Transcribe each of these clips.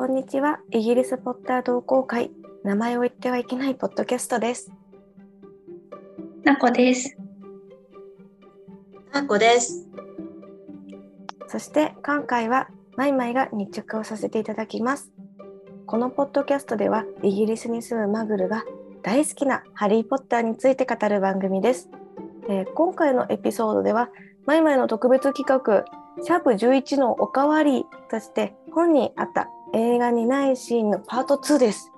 こんにちは。イギリスポッター同好会。名前を言ってはいけないポッドキャストです。なこです。あこです。そして今回はマイマイが日直をさせていただきます。このポッドキャストではイギリスに住むマグルが大好きなハリー・ポッターについて語る番組です。えー今回のエピソードではマイマイの特別企画シャープ11のおかわりとして本にあった映画にないシーンのパート2です。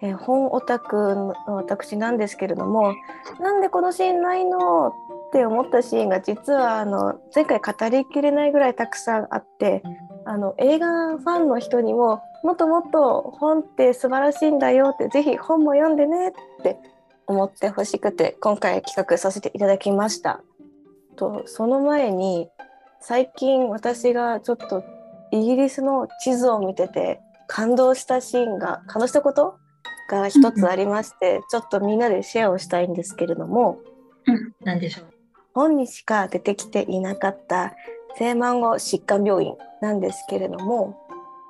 えー本オタクの私なんですけれどもなんでこのシーンないのって思ったシーンが実はあの前回語りきれないぐらいたくさんあってあの映画ファンの人にももっともっと本って素晴らしいんだよってぜひ本も読んでねって思ってほしくて今回企画させていただきました。とその前に最近私がちょっとイギリスの地図を見てて感動したシーンが感動したこと？が一つありまして、ちょっとみんなでシェアをしたいんですけれども。なんでしょう。本にしか出てきていなかった性マンゴ疾患病院なんですけれども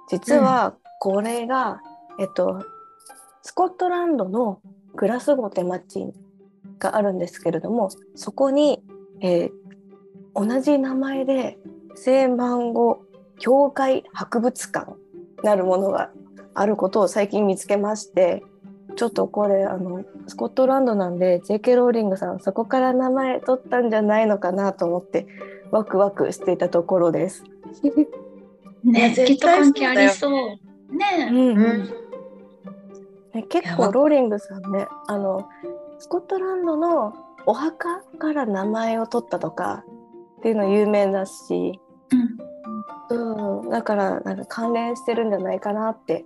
実はこれが、えっとスコットランドのグラスゴーって町があるんですけれどもそこに、えー同じ名前で性マンゴ教会博物館なるものがあることを最近見つけましてちょっとこれあのスコットランドなんで J.K. ローリングさんそこから名前取ったんじゃないのかなと思ってワクワクしていたところです。ね、絶きっ関係ありそう。ね、うんうん。ね、結構ローリングさんねあのスコットランドのお墓から名前を取ったとかっていうの有名だし、うん、うん、だからなんか関連してるんじゃないかなって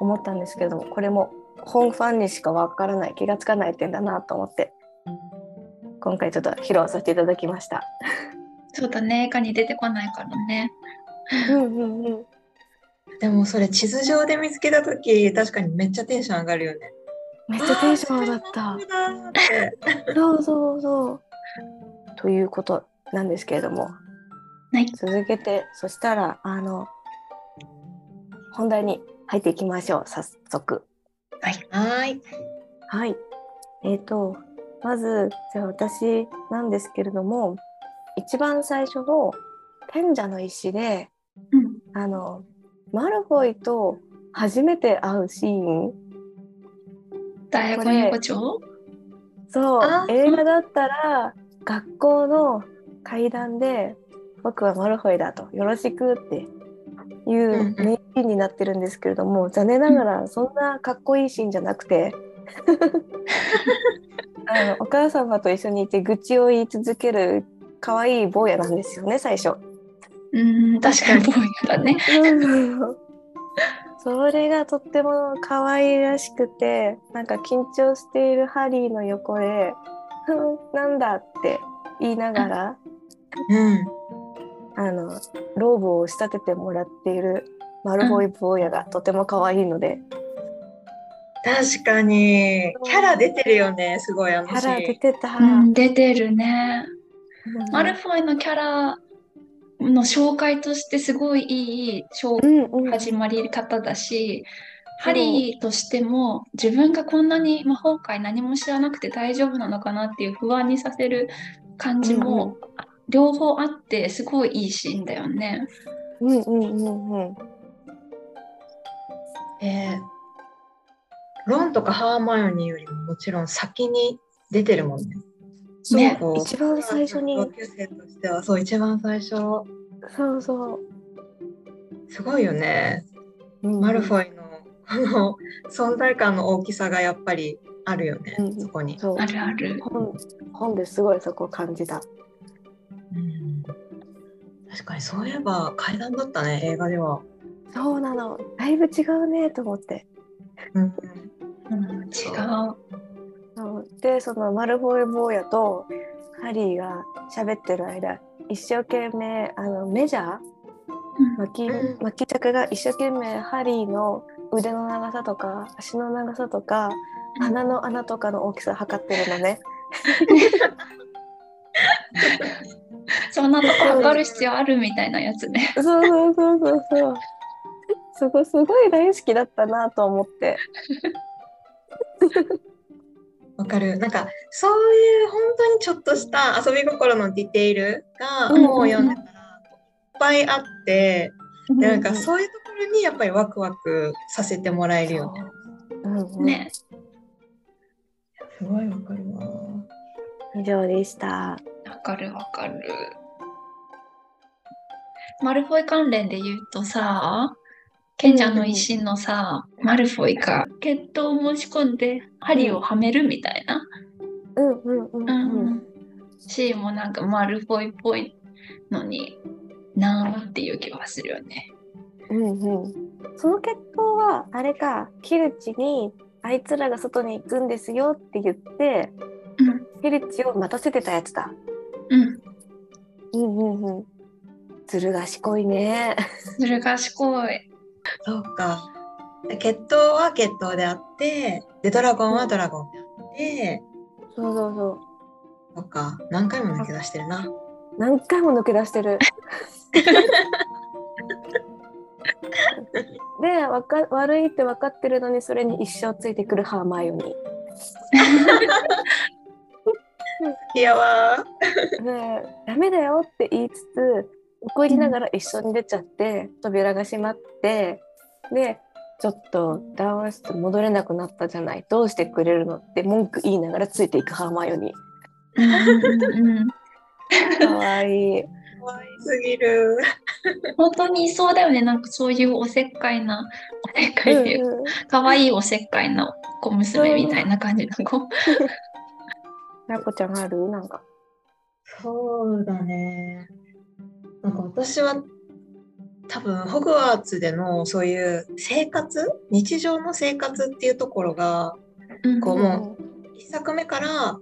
思ったんですけどもこれも本ファンにしかわからない気がつかない点だなと思って今回ちょっと披露させていただきました。そうだね、映画に出てこないからね。うんうんうんでもそれ地図上で見つけたとき、確かにめっちゃテンション上がるよね。めっちゃテンション上がった。そうそうそう。ということなんですけれども、はい続けてそしたらあの本題に入っていきましょう早速。はい。はーい。はい。えっ、とまずじゃあ私なんですけれども一番最初の賢者の石でうん、あのマルフォイと初めて会うシーン大学そう映画だったら学校の階段で「僕はマルフォイだ」と「よろしく」っていんううん名シーンになってるんですけれども残念ながらそんなかっこいいシーンじゃなくて あのお母様と一緒にいて愚痴を言い続ける可愛い坊やなんですよね最初。うん、確かにボーイだね。それがとっても可愛らしくてなんか緊張しているハリーの横で「ふんなんだ」って言いながらうん。あのローブを仕立ててもらっているマルフォイ坊やがとても可愛いので、確かに。キャラ出てるよね、すごいあのキャラ。出てた。うん、出てるね。うんマルフォイのキャラの紹介としてすごいいい始まり方だし、ハリーとしても自分がこんなに魔法界何も知らなくて大丈夫なのかなっていう不安にさせる感じも両方あってすごいいいシーンだよね。うんうんうんうんえーロンとかハーマイオニーよりももちろん先に出てるもんね。ねそう一番最初に同級生としては、そう、一番最初。そうそう。すごいよね。うんマルフォイのこの存在感の大きさがやっぱりあるよね、うんそこに。あるある。本本ですごいそこを感じた。うん確かにそういえば階段だったね、映画では。そうなの。だいぶ違うねと思って。うんうん、違う。そうでそのマルフォイ坊やとハリーが喋ってる間一生懸命あのメジャー巻きうん巻き着が一生懸命ハリーの腕の長さとか足の長さとか鼻の穴とかの大きさ測ってるのね。そんなとこ測る必要あるみたいなやつね。そうそうそうそうそう。すごいすごい大好きだったなと思って。わかる。なんかそういう本当にちょっとした遊び心のディテールがうん本を読んでたらいっぱいあって、でなんかそういうところにやっぱりワクワクさせてもらえるよね。うんうん、ね。すごいわかるわ。以上でした。わかるわかる。マルフォイ関連で言うとさ、賢者の石のさ、マルフォイが決闘を申し込んで針をはめるみたいな、うんうんうんううん。ん、シーンもなんかマルフォイっぽいのになーっていう気はするよね。うんうん。その決闘はあれか、キルチにあいつらが外に行くんですよって言って、うん、キルチを待たせてたやつだ。うん、うんうんうん。ずる賢いね。それ賢い。そうか。決闘は決闘であって、でドラゴンはドラゴンであって、そうそうそう。そっか。何回も抜け出してるな。何回も抜け出してる。でわか悪いって分かってるのにそれに一生ついてくるハーマイオニいやわー。でダメだよって言いつつ怒りながら一緒に出ちゃって、扉が閉まってでちょっと談話室戻れなくなったじゃないどうしてくれるのって文句言いながらついていくハーマイオニー。かわいい。可愛すぎる。本当にいそうだよね。なんかそういうおせっかいな、おせっかいっていううんうんかわいいおせっかいな小娘みたいな感じの子。なこちゃんある？なんか。そうだね。なんか私は多分ホグワーツでのそういう生活日常の生活っていうところがうん。こうも1作目から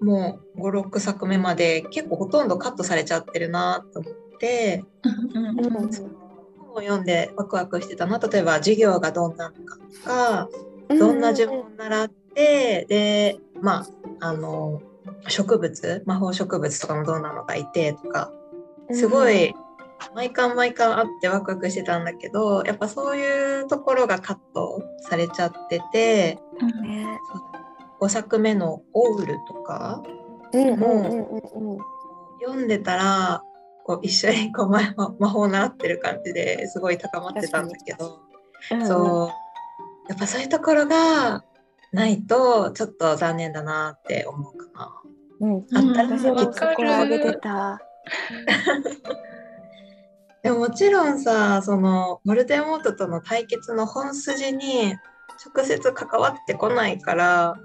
もう56作目まで結構ほとんどカットされちゃってるなと思って本を読んでワクワクしてたな例えば授業がどんなのかとかどんな呪文を習ってでまああの植物魔法植物とかもどんなのがいてとかすごい毎回毎回あってワクワクしてたんだけどやっぱそういうところがカットされちゃっててうんね。5作目の「オウル」とかうんうんうんうんうん。読んでたらこう一緒にこう魔魔法習ってる感じですごい高まってたんだけど、そうやっぱそういうところがないとちょっと残念だなって思うかな。うん。うんあったらそこを上げてる。た。でももちろんさそのモルテモートとの対決の本筋に直接関わってこないから、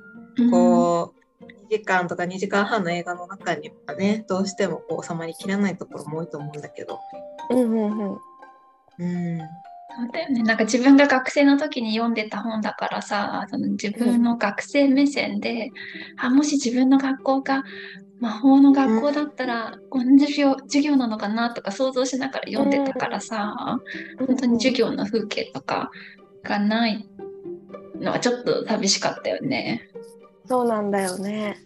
こう2時間とか2時間半の映画の中にはねどうしてもこう収まりきらないところも多いと思うんだけど。うんうんうん。うんそうだよね。なんか自分が学生の時に読んでた本だからさ、その自分の学生目線で、あ、もし自分の学校が魔法の学校だったら、こんな授業授業なのかなとか想像しながら読んでたからさ、本当に授業の風景とかがないのはちょっと寂しかったよね。そうなんだよね。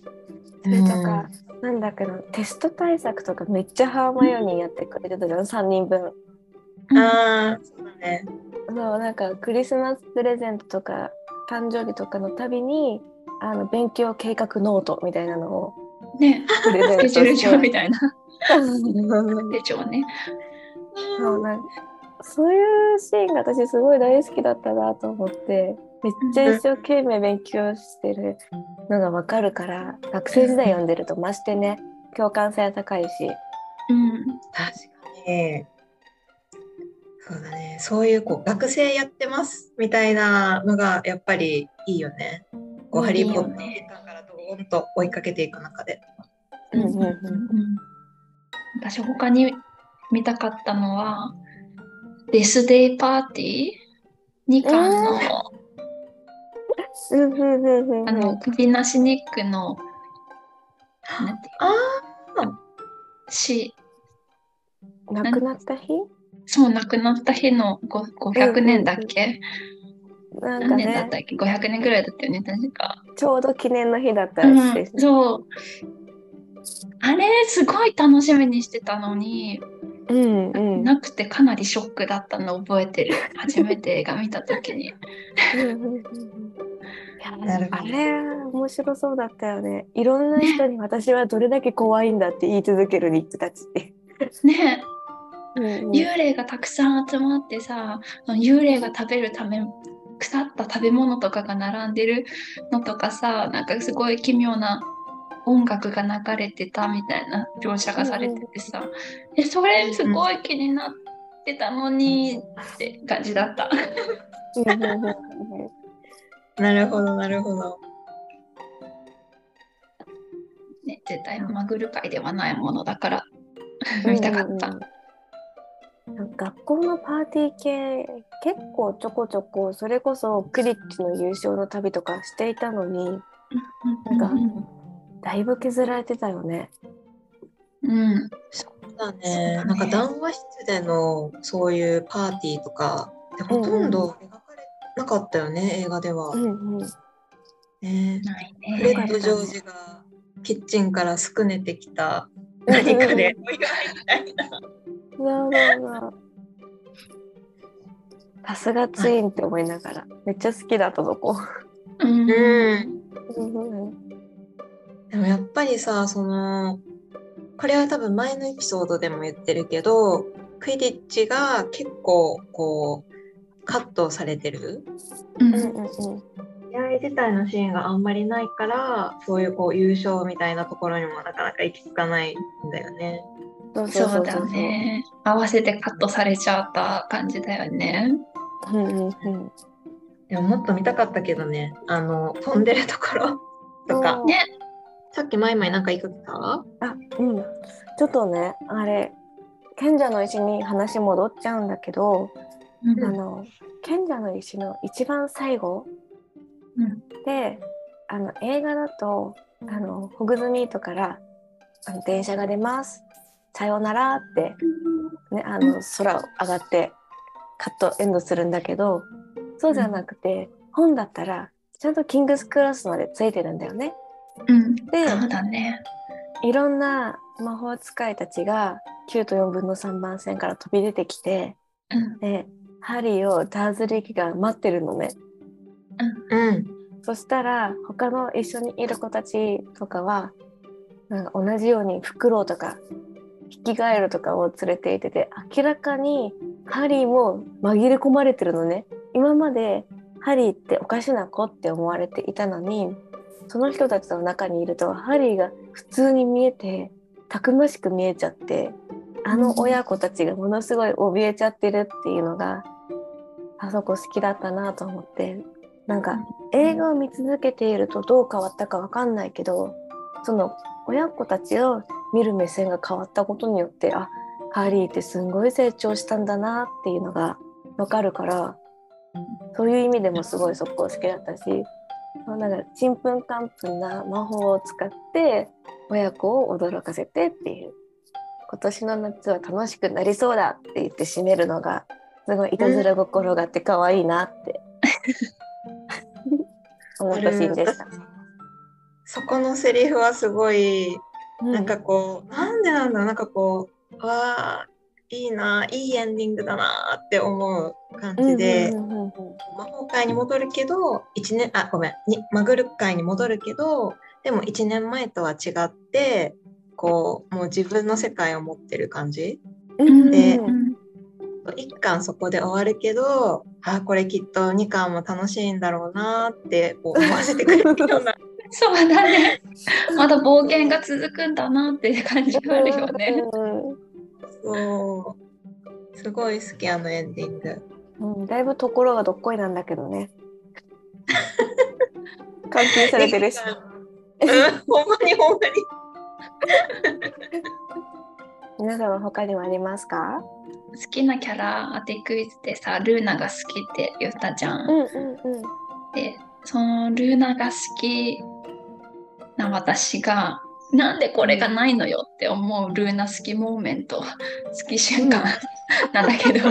それとか、なんだけどテスト対策とかめっちゃハーマイオニーやってくれてたじゃん、3人分。ああそうだね。そうなんかクリスマスプレゼントとか誕生日とかのたびにあの勉強計画ノートみたいなのをね、プレゼントスケジュール帳みたいな手帳ね。そうなんそういうシーンが私すごい大好きだったなと思ってめっちゃ一生懸命勉強してるのがわかるから学生時代読んでるとましてね共感性高いし。うん。確かに。そうだね。そういうこう学生やってますみたいなのがやっぱりいいよね。こううんハリー・ポッターからドーンと追いかけていく中で。うんうんうんうん。私他に見たかったのはデスデイパーティー2巻の,、うん。うんうん。うんあの首なしニックのなんていうあし亡くなった日？そう亡くなった日のご500年だっけ、なんか何年だっねたっけ？500年ぐらいだったよね確か、ちょうど記念の日だったうんらしいですね。そう。あれすごい楽しみにしてたのに、うんうん。なくてかなりショックだったのを覚えてる。初めて映画見た時に。あれ面白そうだったよね。いろんな人に私はどれだけ怖いんだって言い続けるニックたちって。ね。うんうん幽霊がたくさん集まってさ幽霊が食べるため腐った食べ物とかが並んでるのとかさなんかすごい奇妙な音楽が流れてたみたいな描写がされててさ、えそれすごい気になってたのにって感じだった。なるほどなるほど。ね、絶対マグル界ではないものだから見たかった。うんうんうん学校のパーティー系結構ちょこちょこそれこそクリッチの優勝の旅とかしていたのになんかだいぶ削られてたよね。うん、そうだね。だねなんか談話室でのそういうパーティーとかってほとんど描かれなかったよね、映画では。うんうんねフレね。ッド・ジョージがキッチンからすくねてきた何かでお祝いみたいな。なるほど。さすがツインって思いながら。めっちゃ好きだったとこ。うん。うん。うんうんでもやっぱりさそのこれは多分前のエピソードでも言ってるけどクイディッチが結構こうカットされてる。うん。うん。うん。試合自体のシーンがあん。まりないからそういうこう優勝みたいなところにもなかなか行き着かないん。だよね。そうそうだ。ね。合わせてカットされちゃった感じだよね。うんうんうん。でももっと見たかったけどねあの飛んでるところとかうんねさっきマイマイなんか言いかけたあ、うん。ちょっとね、あれ、賢者の石に話戻っちゃうんだけど、うんあの、賢者の石の一番最後うんで、あの、映画だと、あの、ホグズミートから、あの電車が出ます。さようならって、ね、あの、空を上がって、カットエンドするんだけど、そうじゃなくて、本だったら、ちゃんとキングスクラスまでついてるんだよね。うん、で、そうだね。いろんな魔法使いたちが9と4分の3番線から飛び出てきてうん。でハリーをダーズリー家が待ってるのね。うん。そしたら他の一緒にいる子たちとかはなんか同じようにフクロウとかヒキガエルとかを連れていてて明らかにハリーも紛れ込まれてるのね。今までハリーっておかしな子って思われていたのにその人たちの中にいるとハリーが普通に見えてたくましく見えちゃってあの親子たちがものすごい怯えちゃってるっていうのがあそこ好きだったなと思って。なんか映画を見続けているとどう変わったかわかんないけどその親子たちを見る目線が変わったことによってあハリーってすんごい成長したんだなっていうのがわかるからそういう意味でもすごいそこ好きだったしなんかちんぷんかんぷんな魔法を使って親子を驚かせてっていう今年の夏は楽しくなりそうだって言って締めるのがすごいいたずら心があって可愛いなって 思ったシーンでした。そこのセリフはすごいうなんかこう、なんでなんだなんかこうわあいいないいエンディングだなって思う感じで、魔法界に戻るけど1年あごめんにマグル界に戻るけどでも1年前とは違ってこうもう自分の世界を持ってる感じ。うんでうん。1巻そこで終わるけどあこれきっと2巻も楽しいんだろうなってこう思わせてくれるような そうだね。まだ冒険が続くんだなっていう感じがあるよね。うんそうすごい好きあのエンディング。うん、だいぶところがどっこいなんだけどね。監禁されてるし。うん、ほんまにほんまに。皆様他にもありますか？好きなキャラ当てクイズでさ、ルーナが好きって言ったじゃん。うんうんうん。で、そのルーナが好きな私が、なんでこれがないのよって思うルーナ好きモーメント、好き瞬間。なんだけど、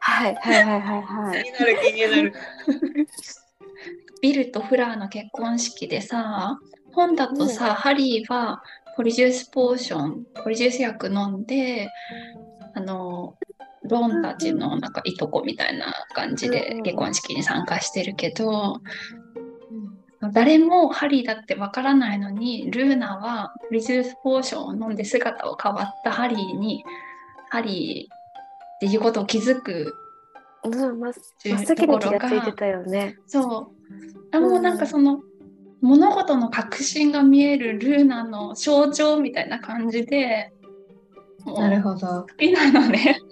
はいはいはいはいはい。気になる気になる。ビルとフラーの結婚式でさ、本だとさ、うん。ハリーはポリジュースポーション、ポリジュース薬飲んで、あの、ロンたちのなんかいとこみたいな感じうんでうん。結婚式に参加してるけど、誰もハリーだってわからないのにルーナはプリズルスポーションを飲んで姿を変わったハリーにハリーっていうことを気づく気ががついてたよね。そうあもうなんかその、物事の革新が見えるルーナの象徴みたいな感じでもうなるほど。好きなのね。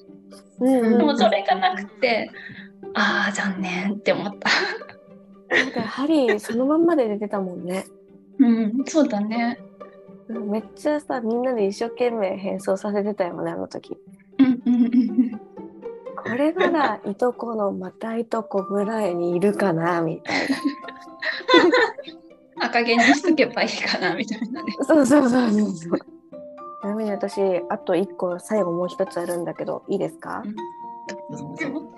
うんうん、でもそれがなくて、ああ、残念って思った。なんかハリーそのまんまで出てたもんね。うん、そうだね。うんめっちゃさみんなで一生懸命変装させてたよねあの時。うんうんうんこれならいとこのまたいとこぐらいにいるかなみたいな。赤毛にしとけばいいかなみたいなね。そうそうそうそうそう。ちなみに私あと一個最後もう一つあるんだけどいいですか？どうぞ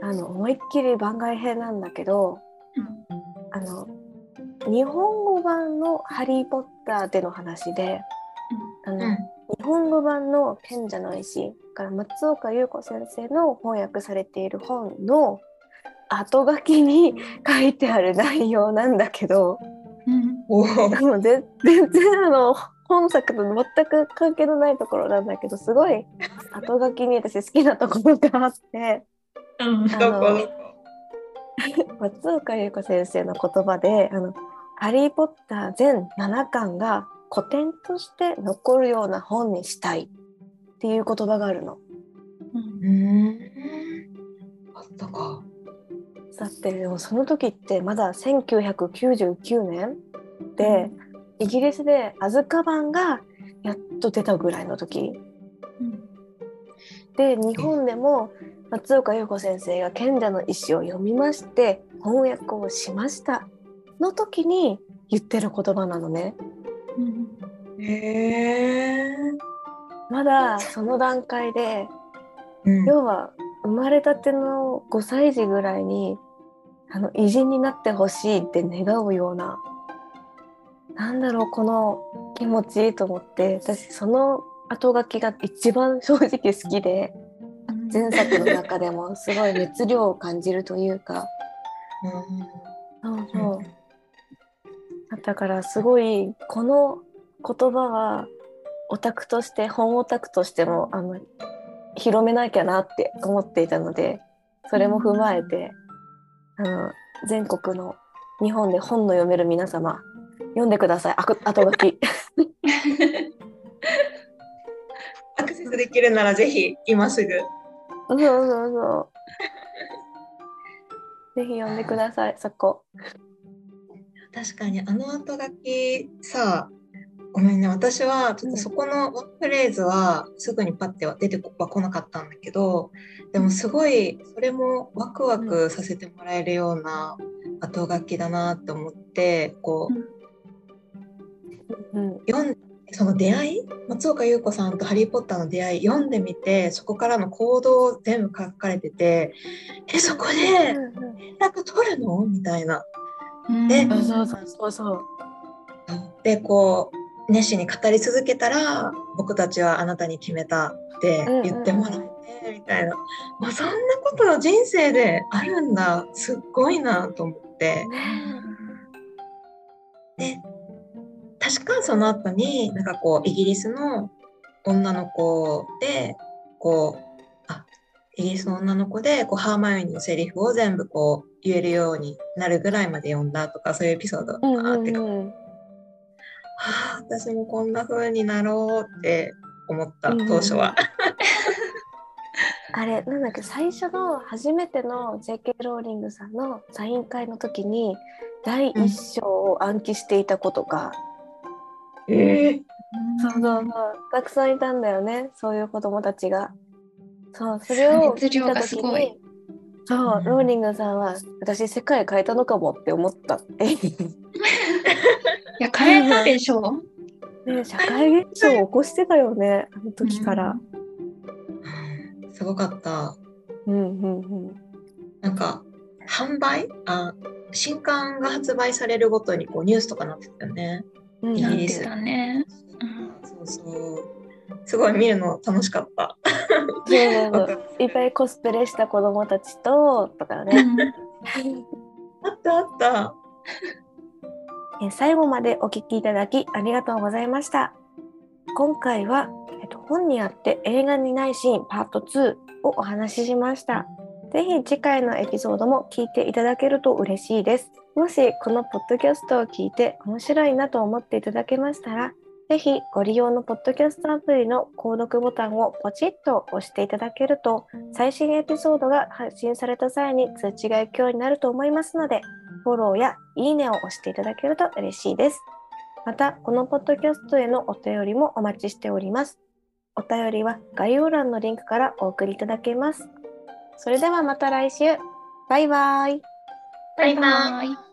あの思いっきり番外編なんだけど、あの日本語版の「ハリー・ポッター」での話で、あのうん日本語版の「賢者の石」から松岡優子先生の翻訳されている本の後書きに書いてある内容なんだけどうん。もうぜ全然あの本作と全く関係のないところなんだけどすごい後書きに私好きなところがあってうん。あどこどこ 松岡優子先生の言葉で「あのハリー・ポッター」全7巻が古典として残るような本にしたいっていう言葉があるの。うん。あったか。だってでもその時ってまだ1999年で、イギリスでアズカバンがやっと出たぐらいの時うんで日本でも松岡優子先生が「賢者の石」を読みまして翻訳をしましたの時に言ってる言葉なのね。うんへえ。まだその段階でうん要は生まれたての5歳児ぐらいにあの偉人になってほしいって願うようななんだろうこの気持ちと思って私その後書きが一番正直好きで前作の中でもすごい熱量を感じるというか。そうう。ん。そうだからすごいこの言葉はオタクとして本オタクとしてもあの広めなきゃなって思っていたのでそれも踏まえて、あの全国の日本で本の読める皆様読んでください。あく後書き。アクセスできるならぜひ今すぐ。そうそうそう。ぜひ読んでくださいそこ。確かにあの後書きさごめんね私はちょっとそこのワンフレーズはすぐにパッては出てはこなかったんだけどでもすごいそれもワクワクさせてもらえるような後書きだなって思ってこううん。読んその出会い松岡優子さんと「ハリー・ポッター」の出会い読んでみてそこからの行動全部書かれててえそこで連絡取るの？みたいな。うん。えそうそうそうそうそう。でこう熱心に語り続けたら僕たちはあなたに決めたって言ってもらえてみたいな、まあ、そんなこと人生であるんだ。すっごいなと思って。で確かその後になんかこうイギリスの女の子でこうあイギリスの女の子でこうハーマイオニーのセリフを全部こう言えるようになるぐらいまで読んだとかそういうエピソードうんがあって、うんうんはあ、私もこんな風になろうって思ったうん当初は。あれなんだっけ最初の初めての J.K. ローリングさんのサイン会の時に第一章を暗記していた子とか、ええそうそうそうたくさんいたんだよねそういう子供たちが。そうそれを熱量がすごい見た時にそう、うんローリングさんは私世界変えたのかもって思ったって。いや変えたでしょね社会現象を起こしてたよねあの時から。すごかった。うんうんうん。なんか販売？あ新刊が発売されるごとにこうニュースとかなってたよね。うんイギリスなんてだね。そうそう。すごい見るの楽しかった。いっぱいコスプレした子供たちととかね。あったあった。えー最後までお聞きいただきありがとうございました。今回は、えっと、本にあって映画にないシーンパート2をお話ししました。ぜひ次回のエピソードも聞いていただけると嬉しいです。もしこのポッドキャストを聞いて面白いなと思っていただけましたら、ぜひご利用のポッドキャストアプリの購読ボタンをポチッと押していただけると、最新エピソードが発信された際に通知が行くようになると思いますので、フォローやいいねを押していただけると嬉しいです。また、このポッドキャストへのお便りもお待ちしております。お便りは概要欄のリンクからお送りいただけます。それではまた来週。バイバイ。バイバイ。